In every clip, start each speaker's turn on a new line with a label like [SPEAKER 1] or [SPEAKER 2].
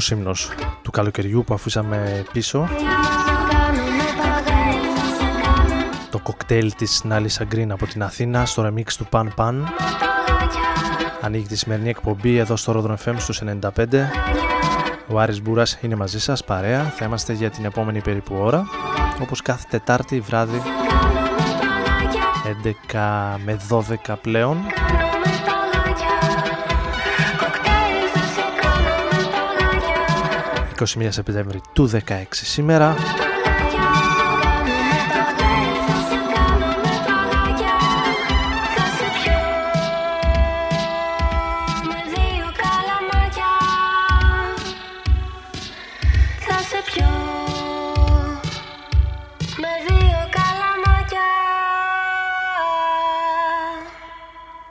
[SPEAKER 1] Ένας
[SPEAKER 2] μικρός ύμνος του καλοκαιριού που αφήσαμε πίσω. Το κοκτέιλ της Νάλης Αγκρίν από την Αθήνα στο remix του Pan Pan. Ανοίγει τη σημερινή εκπομπή εδώ στο Rodron FM στους 95. Ο Άρης Μπούρας είναι μαζί σας, παρέα. Θα είμαστε για την επόμενη περίπου ώρα. Όπως κάθε Τετάρτη βράδυ 11 με 12 πλέον. 21 Σεπτέμβρη του 16 σήμερα.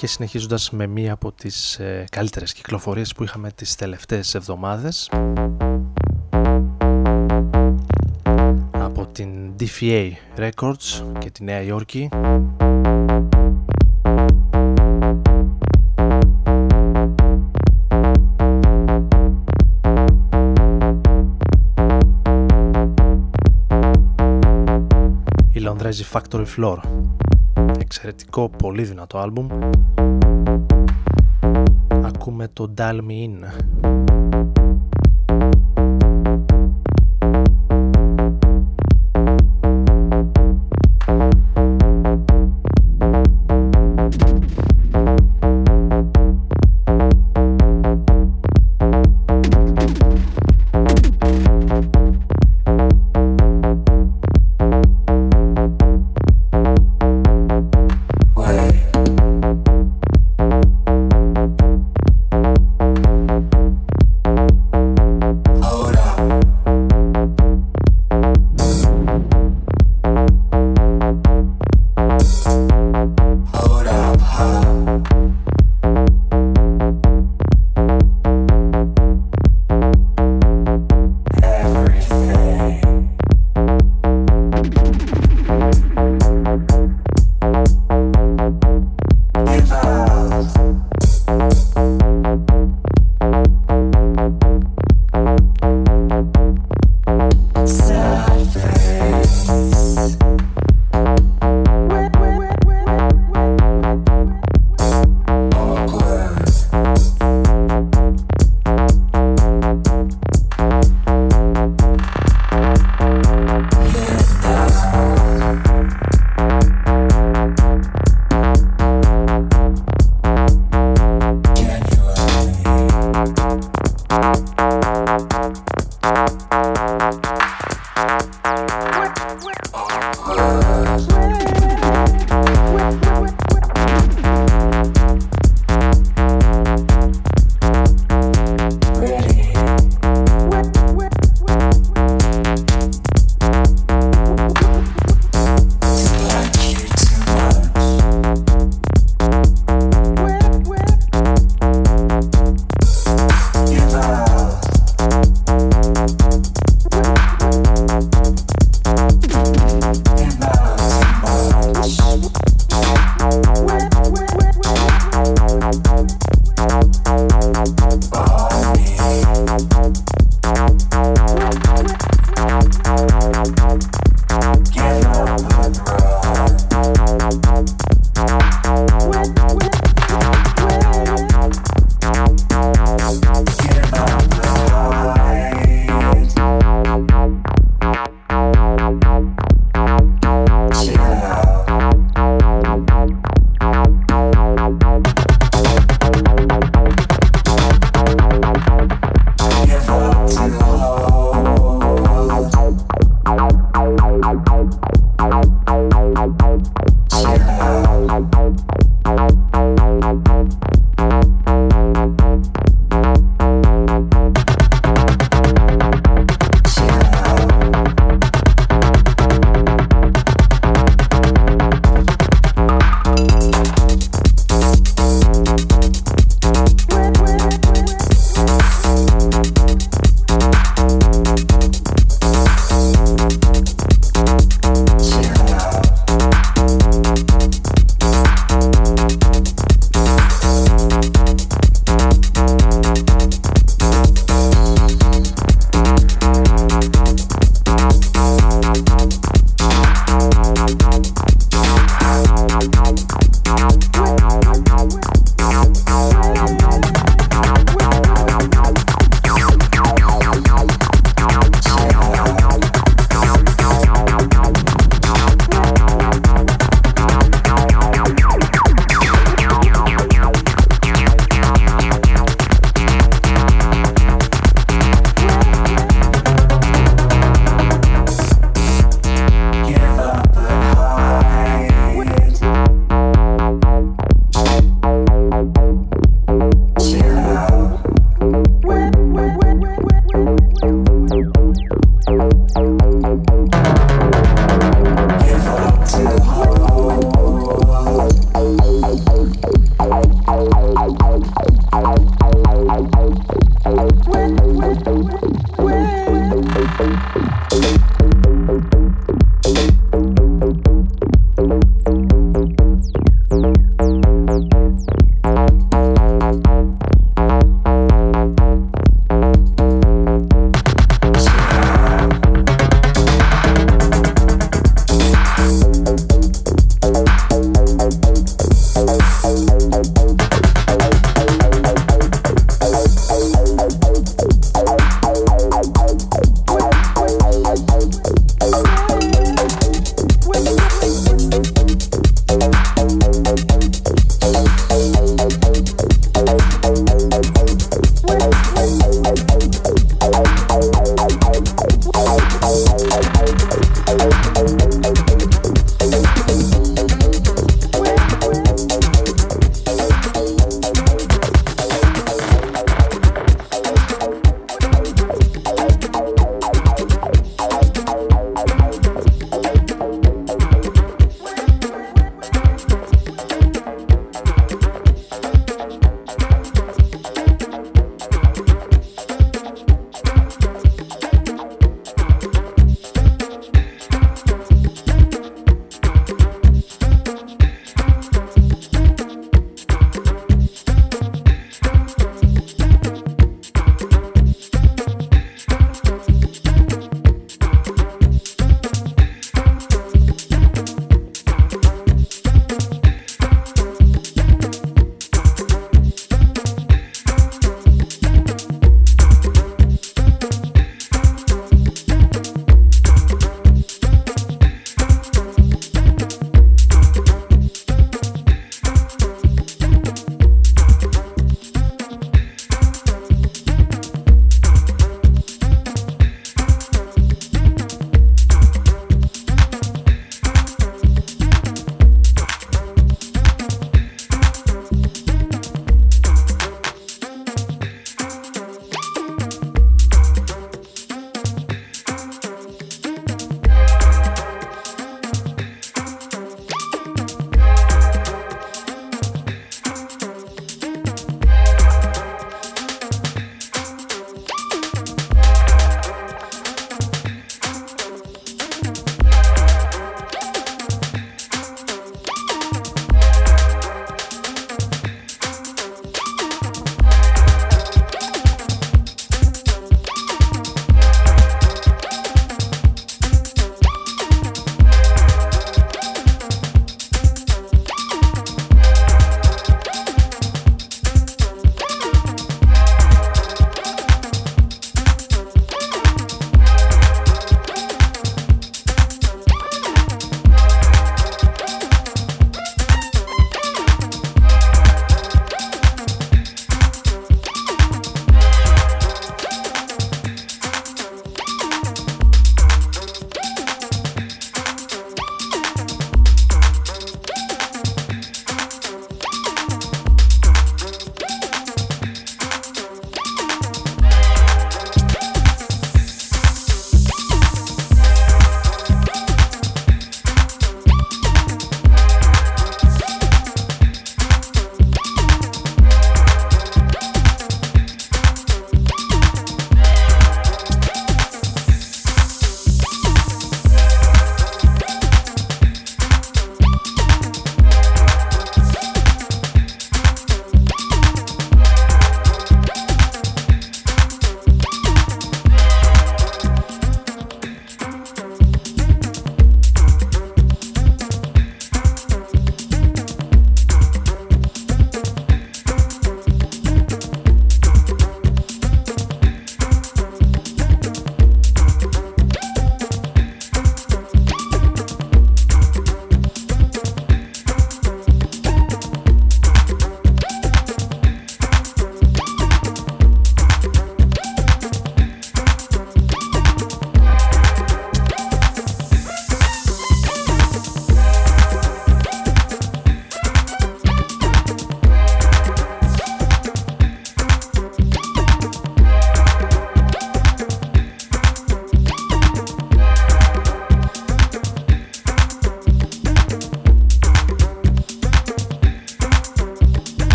[SPEAKER 2] Και συνεχίζοντας με μία από τις ε, καλύτερες κυκλοφορίες που είχαμε τις τελευταίες εβδομάδες. Από την DFA Records και τη Νέα Υόρκη. Η Λονδρέζη Factory Floor εξαιρετικό πολύ δυνατό άλμπουμ Ακούμε το Dial Me In.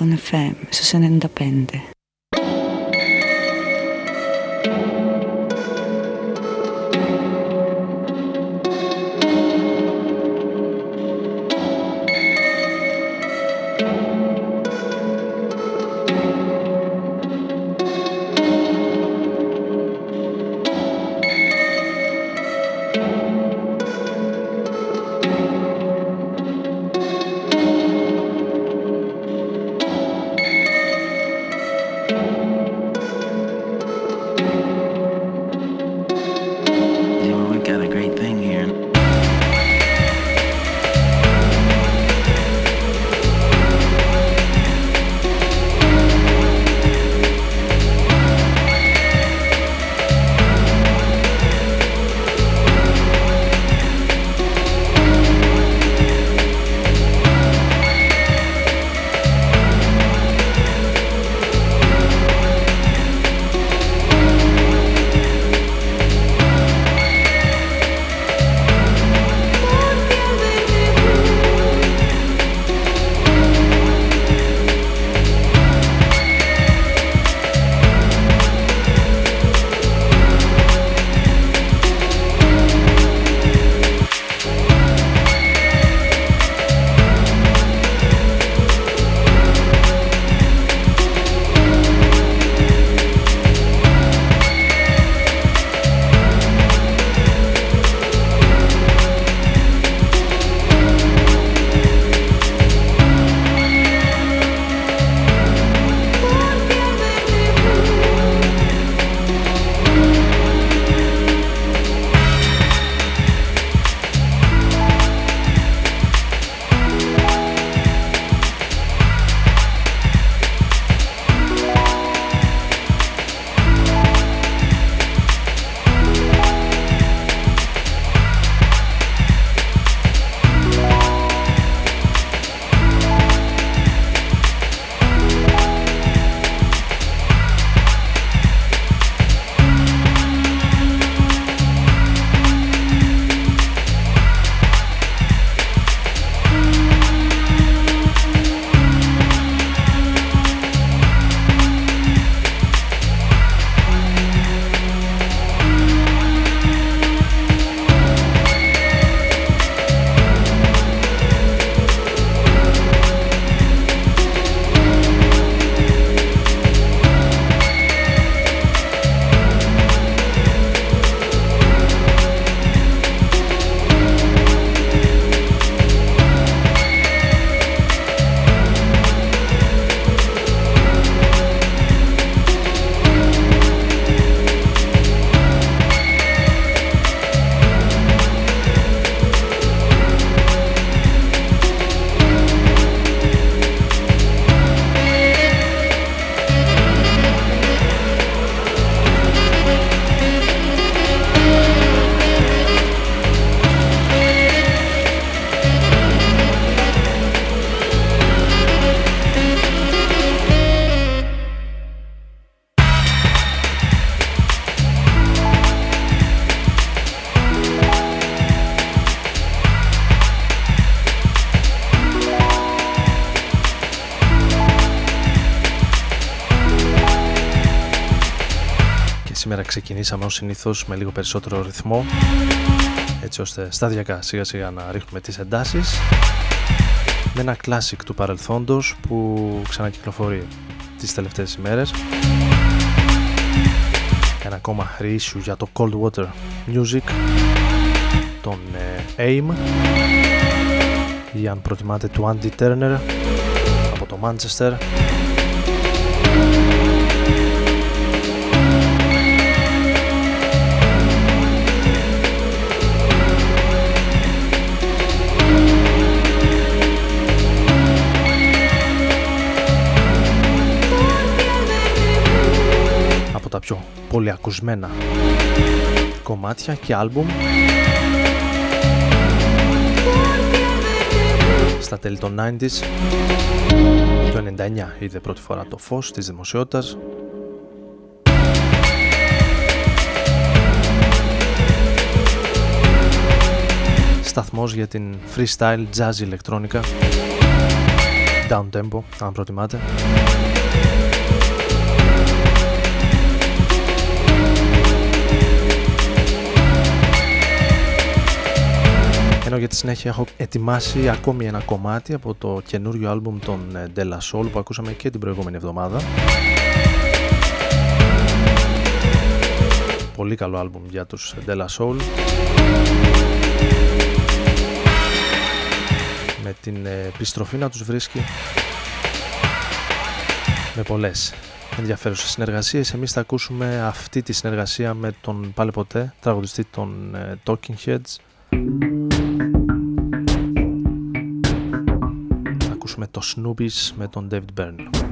[SPEAKER 3] Ράδον FM στους 95.
[SPEAKER 2] Ξεκινήσαμε ως συνήθως με λίγο περισσότερο ρυθμό έτσι ώστε σταδιακά σιγά σιγά να ρίχνουμε τις εντάσεις με ένα classic του παρελθόντος που ξανακυκλοφορεί τις τελευταίες ημέρες. Ένα ακόμα reissue για το Cold Water Music τον ε, AIM. Ή αν προτιμάτε του Andy Turner από το Manchester πιο πολυακουσμένα κομμάτια και άλμπουμ. Στα τέλη των 90s το 99 είδε πρώτη φορά το φως της δημοσιότητας. Σταθμός για την freestyle jazz ηλεκτρόνικα. Down tempo αν προτιμάτε. Ενώ για τη συνέχεια έχω ετοιμάσει ακόμη ένα κομμάτι από το καινούριο άλμπουμ των ε, De La Soul που ακούσαμε και την προηγούμενη εβδομάδα. Πολύ καλό άλμπουμ για τους De La Soul. Με την επιστροφή να τους βρίσκει. Με πολλές ενδιαφέρουσες συνεργασίες. Εμείς θα ακούσουμε αυτή τη συνεργασία με τον πάλι ποτέ τραγουδιστή των ε, Talking Heads θα ακούσουμε το Snoopies με τον David Byrne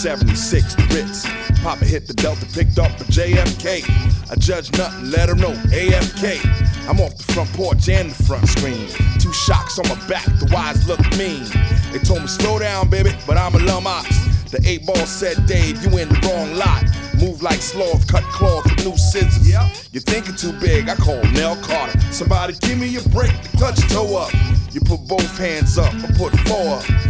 [SPEAKER 4] 76, the Ritz. Papa hit the Delta, picked up a JFK. I judge nothing, let her know AFK. I'm off the front porch and the front screen. Two shocks on my back, the wise look mean. They told me slow down, baby, but I'm a lum ox. The eight ball said, Dave, you in the wrong lot. Move like sloth, cut cloth with new scissors. You're thinking too big, I call Nell Carter. Somebody give me a break, the clutch toe up. You put both hands up, I put four up.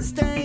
[SPEAKER 5] stay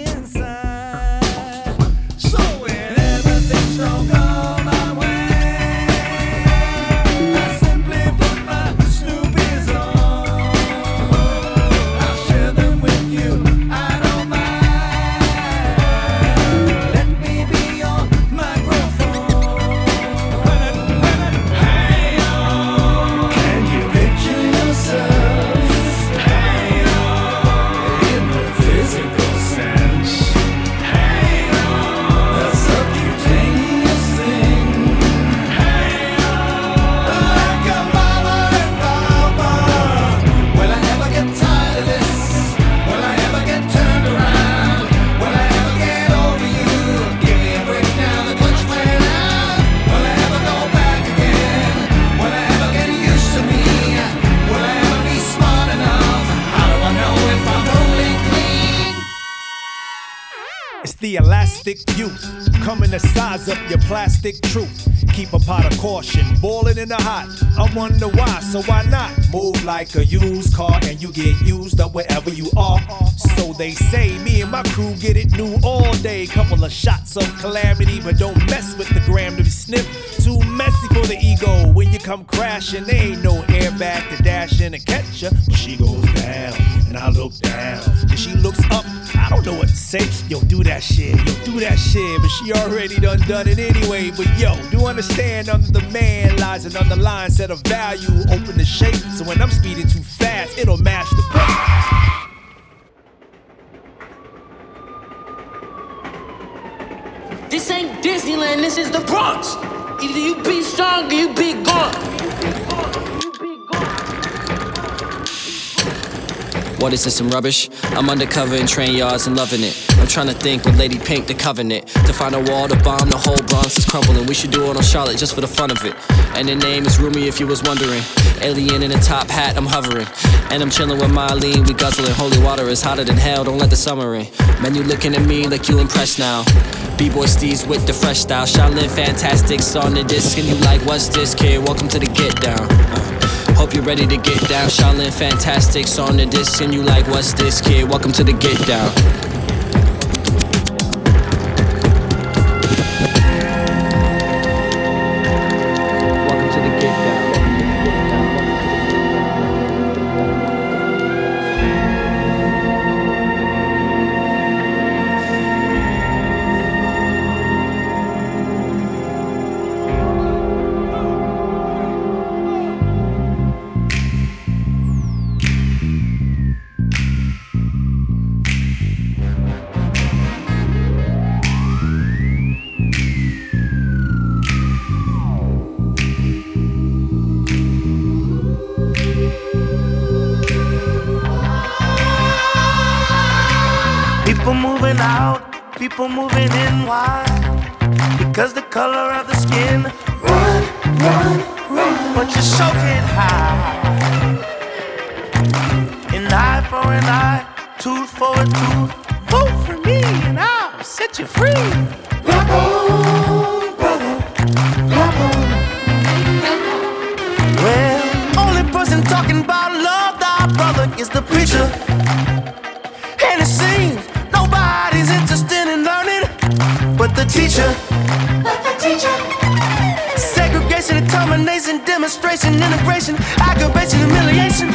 [SPEAKER 5] to
[SPEAKER 6] size up your plastic truth. Keep a pot of caution, boiling in the hot. I wonder why, so why not? Move like a used car and you get used up wherever you are. So they say, me and my crew get it new all day. Couple of shots of calamity, but don't mess with the gram to be sniffed. Too messy for the ego when you come crashing. There ain't no airbag to dash in and catch ya. But she goes down, and I look down. And she looks up, I don't know what to say. Yo, do that shit, yo, do that shit. But she already done done it anyway. But yo, do understand under the man lies an underlying set of value. Open the shape, so when I'm speeding too fast, it'll mash the brake.
[SPEAKER 7] Disneyland, this is the Bronx. Either you you big
[SPEAKER 8] What is this, some rubbish? I'm undercover in train yards and loving it. I'm trying to think with Lady Pink, the covenant. To find a wall to bomb, the whole Bronx is crumbling. We should do it on Charlotte just for the fun of it. And the name is Rumi if you was wondering. Alien in a top hat, I'm hovering. And I'm chilling with Marlene, we guzzling. Holy water is hotter than hell, don't let the summer in. Man, you looking at me like you impressed now. B-boy Steve's with the fresh style. Shaolin Fantastics on the disc, and you like, what's this, kid? Welcome to the get down. Uh. Hope you're ready to get down. Shaolin Fantastics on the disc, and you like, what's this, kid? Welcome to the get down.
[SPEAKER 9] Preacher. And it seems nobody's interested in learning but the teacher. But the teacher. Segregation, determination, demonstration, integration, aggravation, humiliation,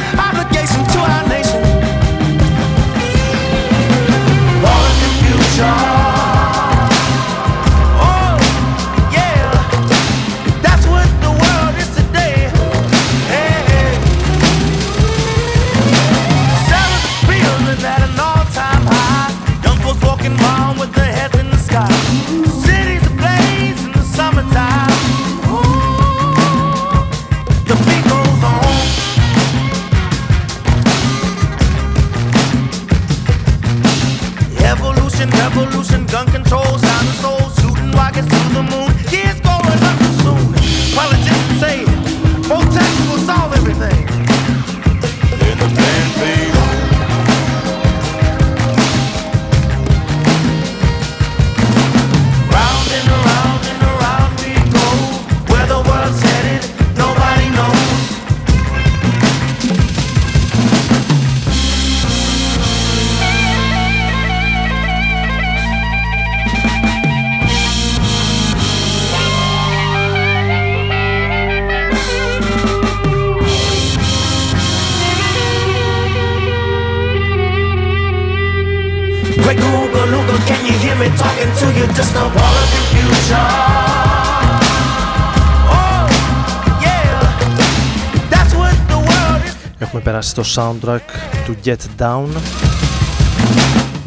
[SPEAKER 2] στο soundtrack του Get Down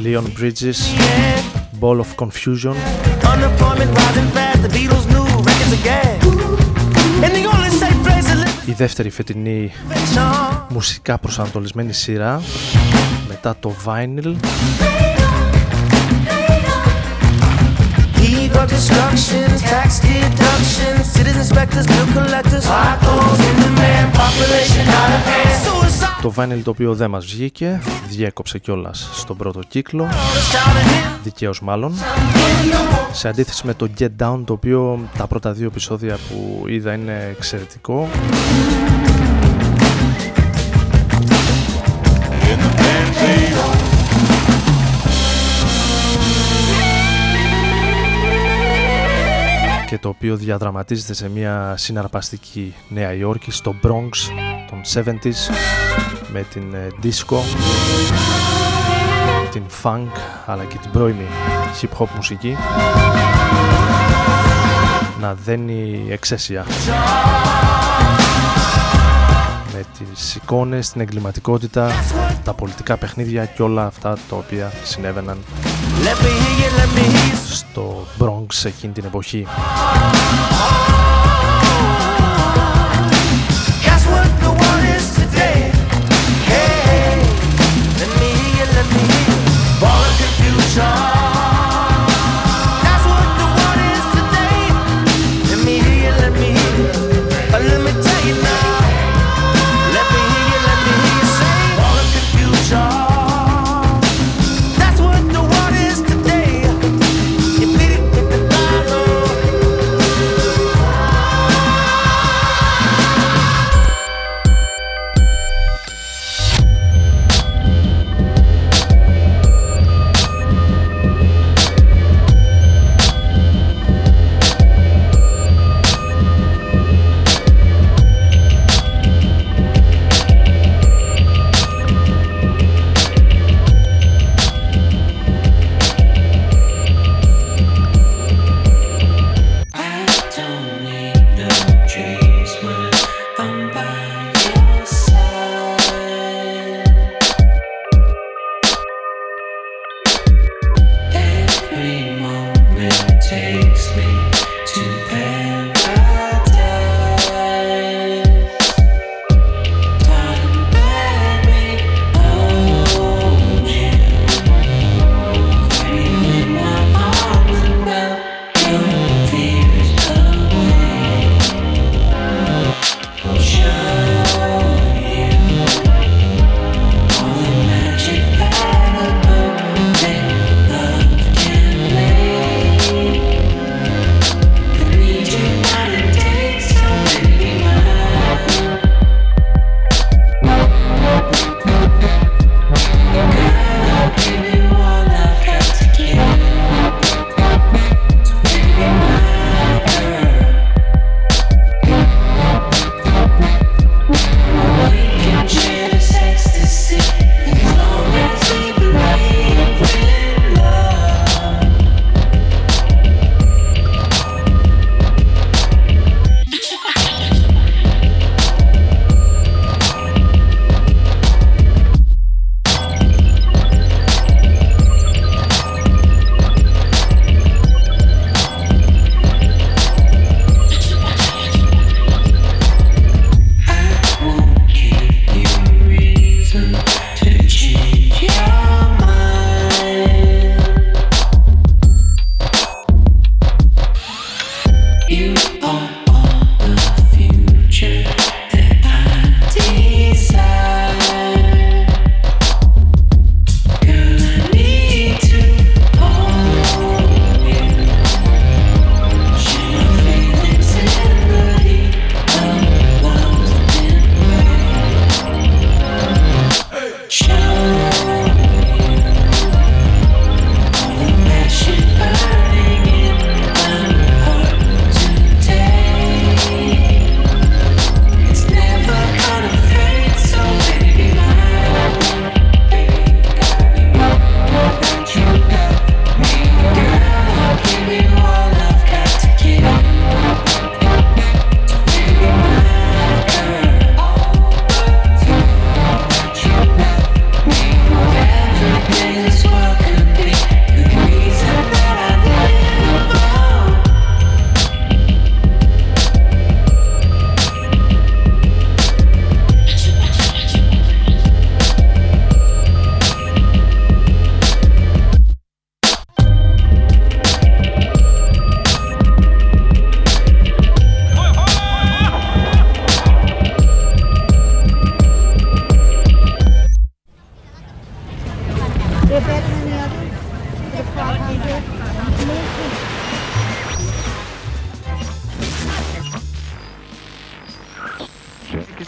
[SPEAKER 2] Leon Bridges Ball of Confusion
[SPEAKER 9] Unemployment rising fast, the Beatles knew records are gas. And the only safe place to live
[SPEAKER 2] η δεύτερη φετινή μουσικά προσανατολισμένη σειρά μετά το Vinyl
[SPEAKER 9] Ego destruction, tax deduction, citizen inspectors, bill collectors, hot goals in demand, population out of hand. Suicide.
[SPEAKER 2] Το Vinyl το οποίο δεν μας βγήκε, διέκοψε κιόλας στον πρώτο κύκλο, δικαίως μάλλον. Σε αντίθεση με το Get Down το οποίο τα πρώτα δύο επεισόδια που είδα είναι εξαιρετικό. Και το οποίο διαδραματίζεται σε μια συναρπαστική Νέα Υόρκη στο Bronx των 70s με την ε, disco, την funk αλλά και την πρώιμη hip hop μουσική να δένει εξαίσια. με τις εικόνες, την εγκληματικότητα,
[SPEAKER 10] τα πολιτικά παιχνίδια και όλα αυτά τα οποία συνέβαιναν στο Bronx εκείνη την εποχή.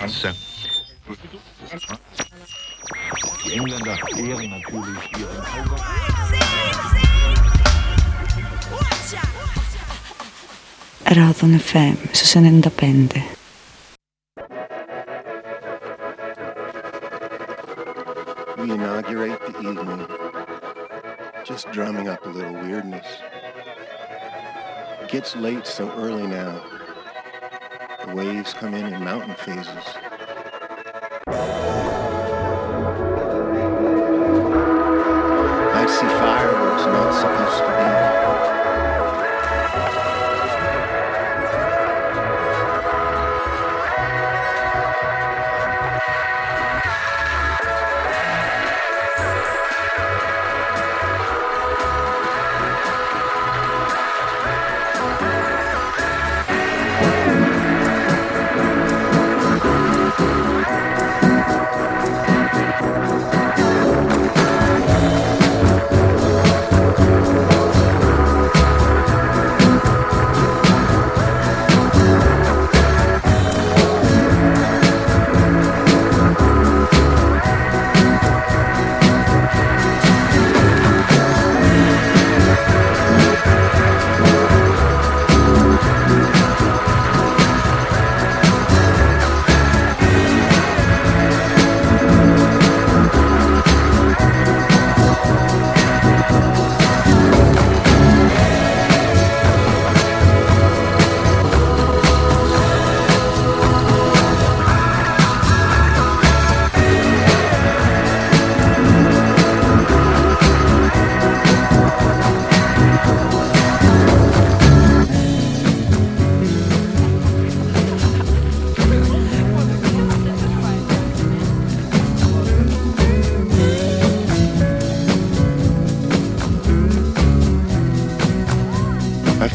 [SPEAKER 11] Panzer. Die Engländer ehren natürlich ihren
[SPEAKER 3] Radon FM
[SPEAKER 12] We inaugurate the evening just drumming up a little weirdness. It gets late so early now. The waves come in in mountain phases. I see fireworks not supposed to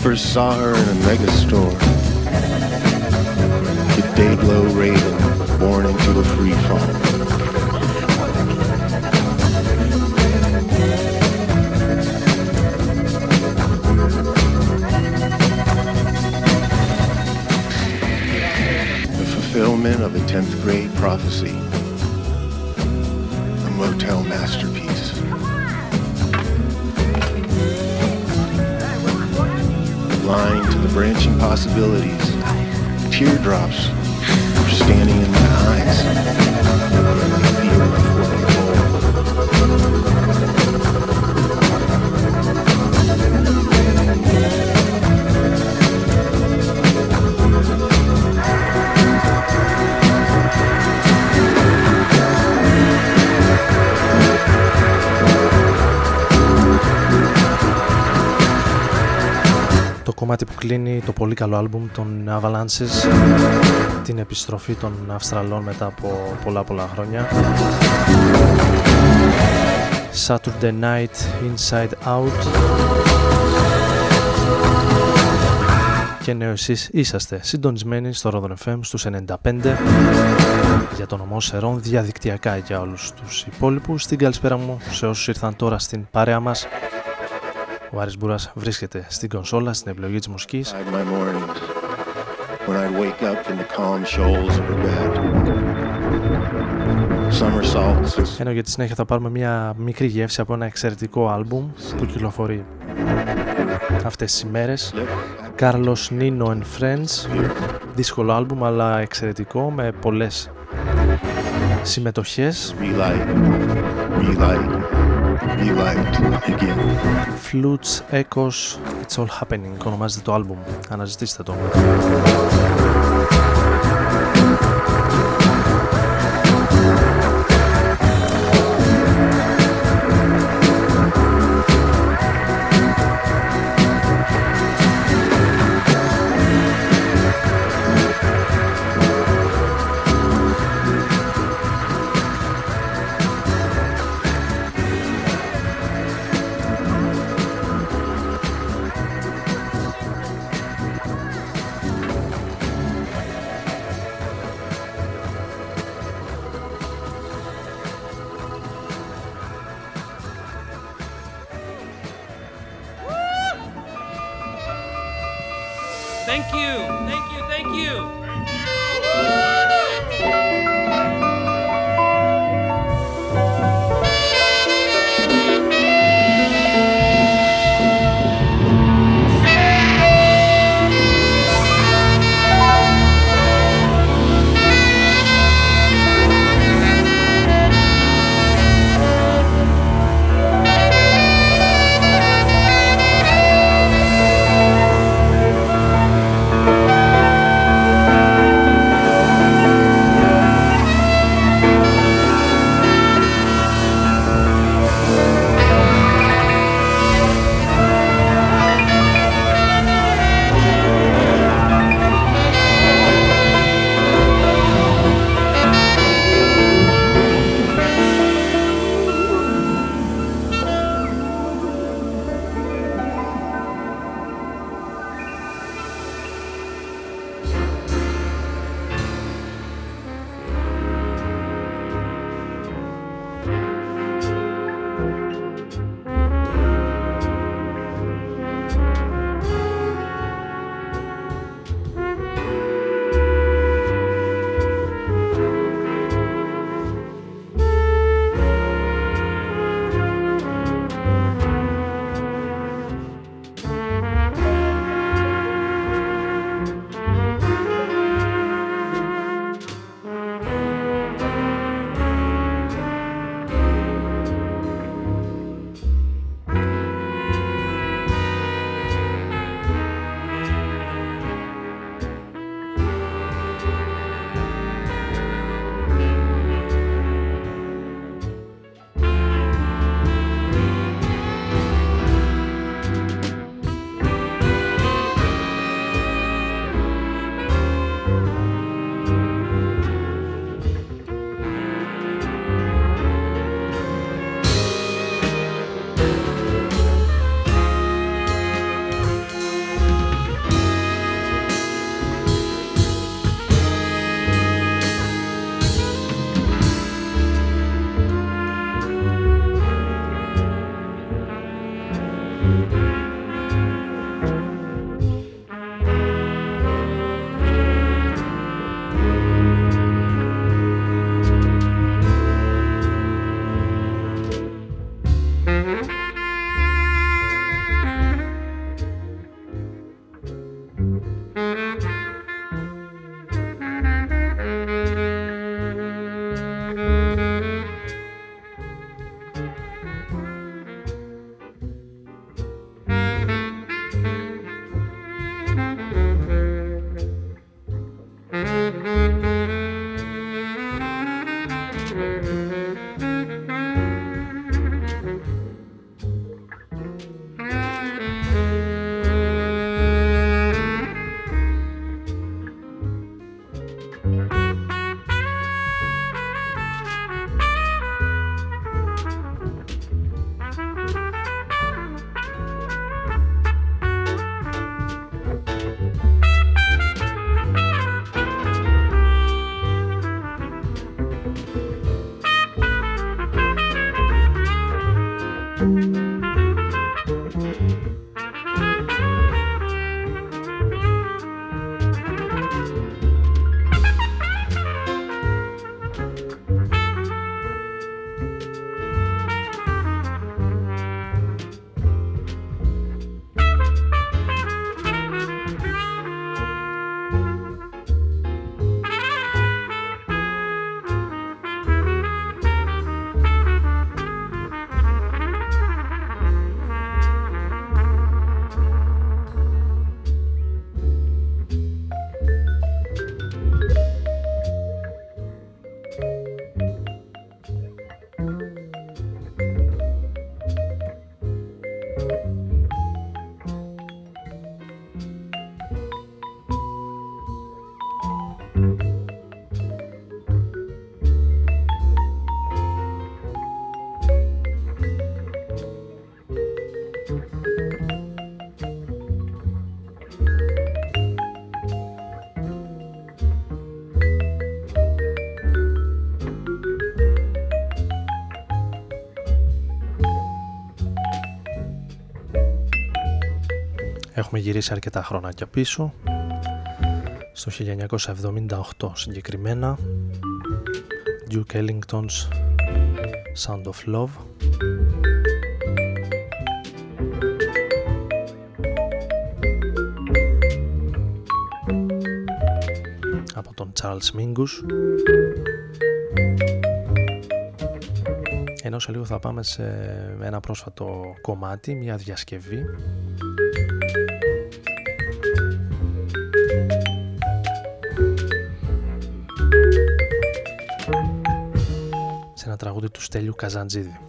[SPEAKER 12] first saw her in a mega store. The Dayglow Raven, born into a free fall. The fulfillment of a 10th grade prophecy. A motel masterpiece. To the branching possibilities. Teardrops were standing in my eyes.
[SPEAKER 2] Κομμάτι που κλείνει το πολύ καλό άλμπουμ των Avalanches την επιστροφή των Αυστραλών μετά από πολλά πολλά χρόνια. Saturday Night Inside Out. Και ναι εσείς είσαστε συντονισμένοι στο Rodon FM στους 95 για τον ομό Σερών διαδικτυακά για όλους τους υπόλοιπους. Την καλησπέρα μου σε όσους ήρθαν τώρα στην παρέα μας ο Άρης Μπούρας βρίσκεται στην κονσόλα, στην επιλογή της μουσικής.
[SPEAKER 12] Inside my mornings, when I'd wake up in the calm shoals of her bed. Somersaults
[SPEAKER 2] Ενώ για τη συνέχεια θα πάρουμε μια μικρή γεύση από ένα εξαιρετικό άλμπουμ που κυκλοφορεί αυτές τις ημέρες. Carlos Nino and Friends. Δύσκολο άλμπουμ αλλά εξαιρετικό με πολλές συμμετοχές.
[SPEAKER 12] Relight, relight, relight again.
[SPEAKER 2] Flutes, Echoes, It's All Happening ονομάζεται το άλμπουμ. Αναζητήστε το. Έχουμε γυρίσει αρκετά χρόνια πίσω. Στο 1978 συγκεκριμένα. Duke Ellington's Sound of Love. Από τον Charles Mingus. Ενώ σε λίγο θα πάμε σε ένα πρόσφατο κομμάτι, μια διασκευή τραγούδι του Στέλιου Καζαντζίδη.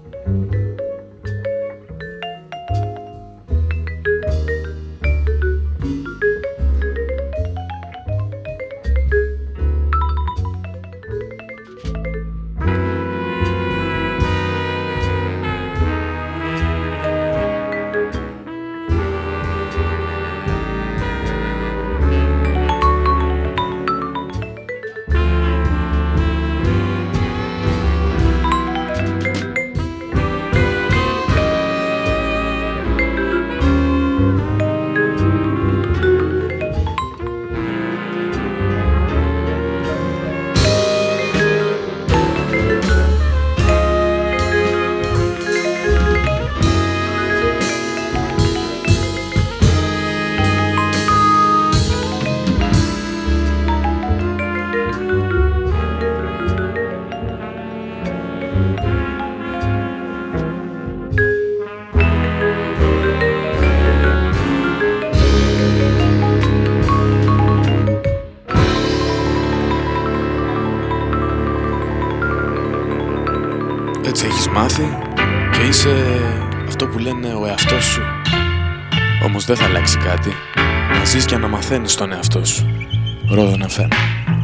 [SPEAKER 13] Μαθαίνεις τον εαυτό σου. Ρόδον FM.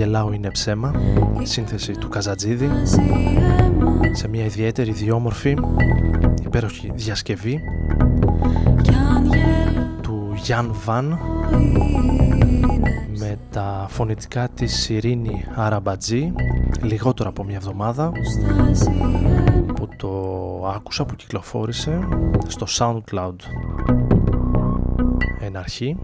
[SPEAKER 1] Γελάω είναι ψέμα,
[SPEAKER 2] σύνθεση του Καζατζίδη. Σε μια ιδιαίτερη ιδιόμορφη υπέροχη διασκευή του Γιάν Βαν με τα φωνητικά της Ειρήνη Αραμπατζή λιγότερο από μια εβδομάδα που το άκουσα που κυκλοφόρησε στο SoundCloud. Εν αρχή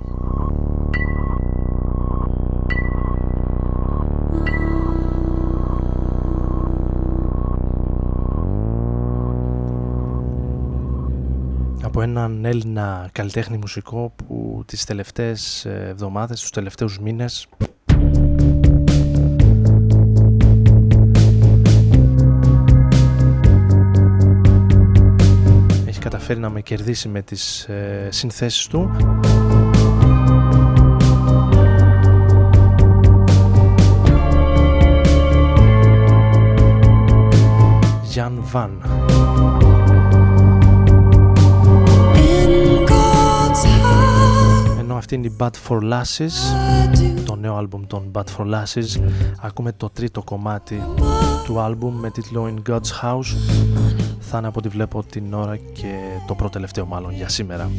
[SPEAKER 2] από έναν Έλληνα καλλιτέχνη μουσικό που τις τελευταίες ε, εβδομάδες, τους τελευταίους μήνες έχει καταφέρει να με κερδίσει με τις ε, συνθέσεις του. Jan Van αυτή είναι η Bad for Lasses το νέο άλμπουμ των Bad for Lasses. Ακούμε το τρίτο κομμάτι του άλμπουμ με τίτλο In God's House. Θα είναι από ό,τι βλέπω την ώρα και το πρώτο τελευταίο μάλλον για σήμερα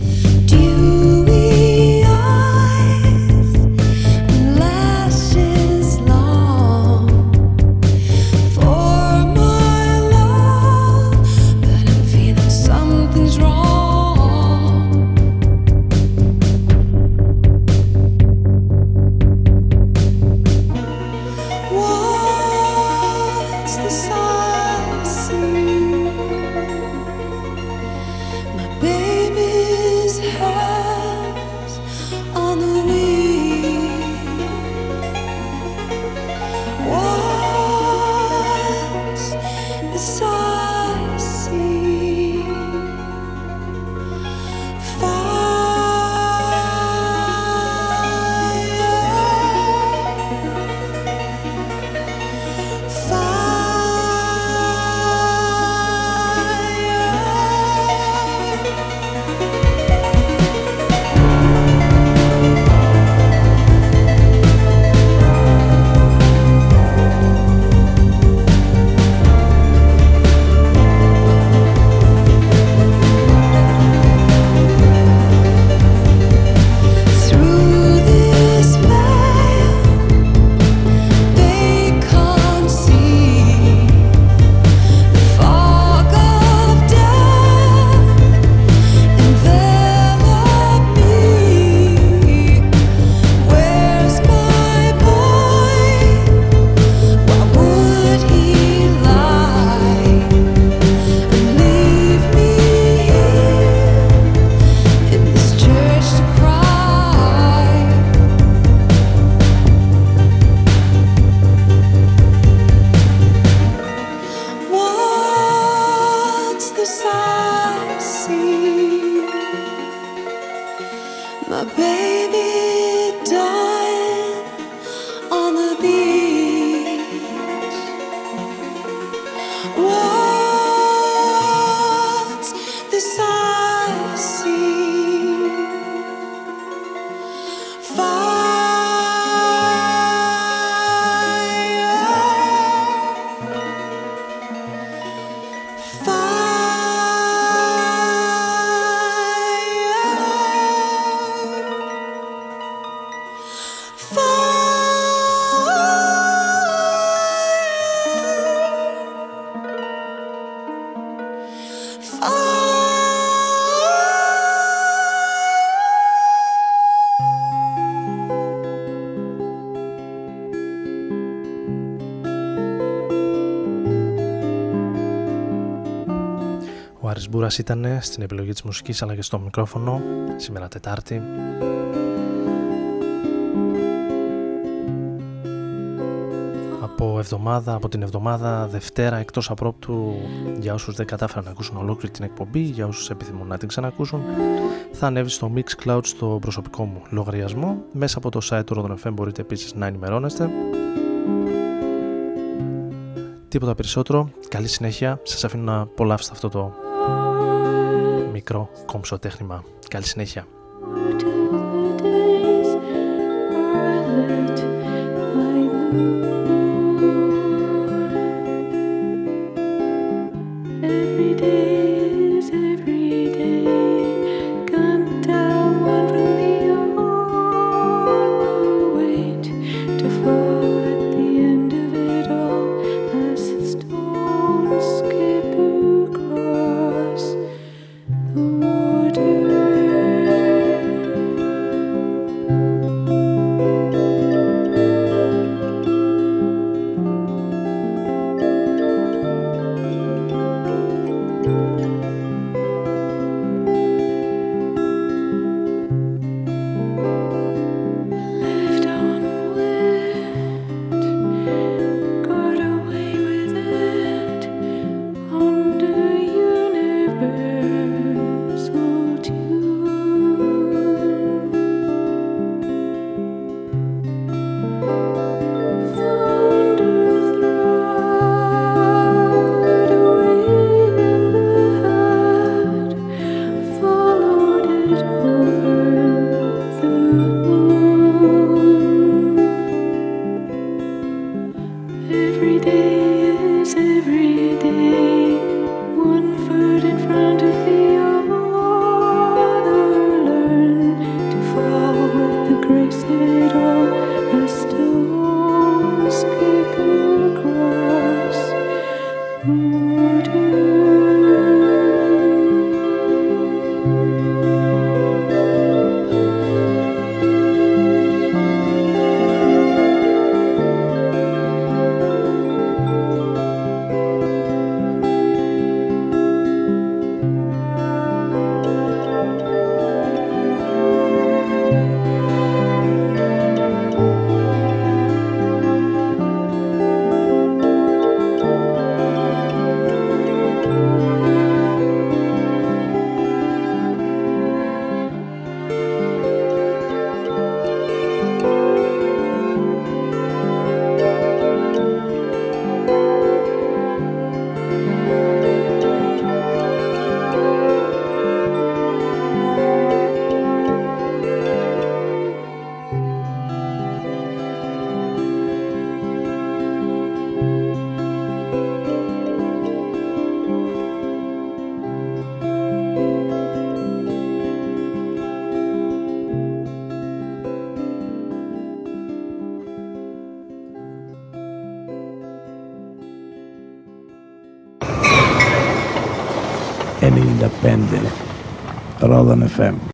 [SPEAKER 10] Άρης Μπούρας ήταν στην επιλογή της μουσικής αλλά και στο μικρόφωνο σήμερα Τετάρτη. Από, εβδομάδα, από την εβδομάδα Δευτέρα εκτός απρόπτου για όσους δεν κατάφεραν να ακούσουν ολόκληρη την εκπομπή για όσους επιθυμούν να την ξανακούσουν θα ανέβει στο Mixcloud στο προσωπικό μου λογαριασμό. Μέσα από το site του Rodon FM μπορείτε επίσης να ενημερώνεστε. Τίποτα περισσότερο, καλή συνέχεια, σας αφήνω να απολαύσετε αυτό το μικρό κόμψο τέχνημα. Καλή συνέχεια.
[SPEAKER 14] On the
[SPEAKER 15] FM.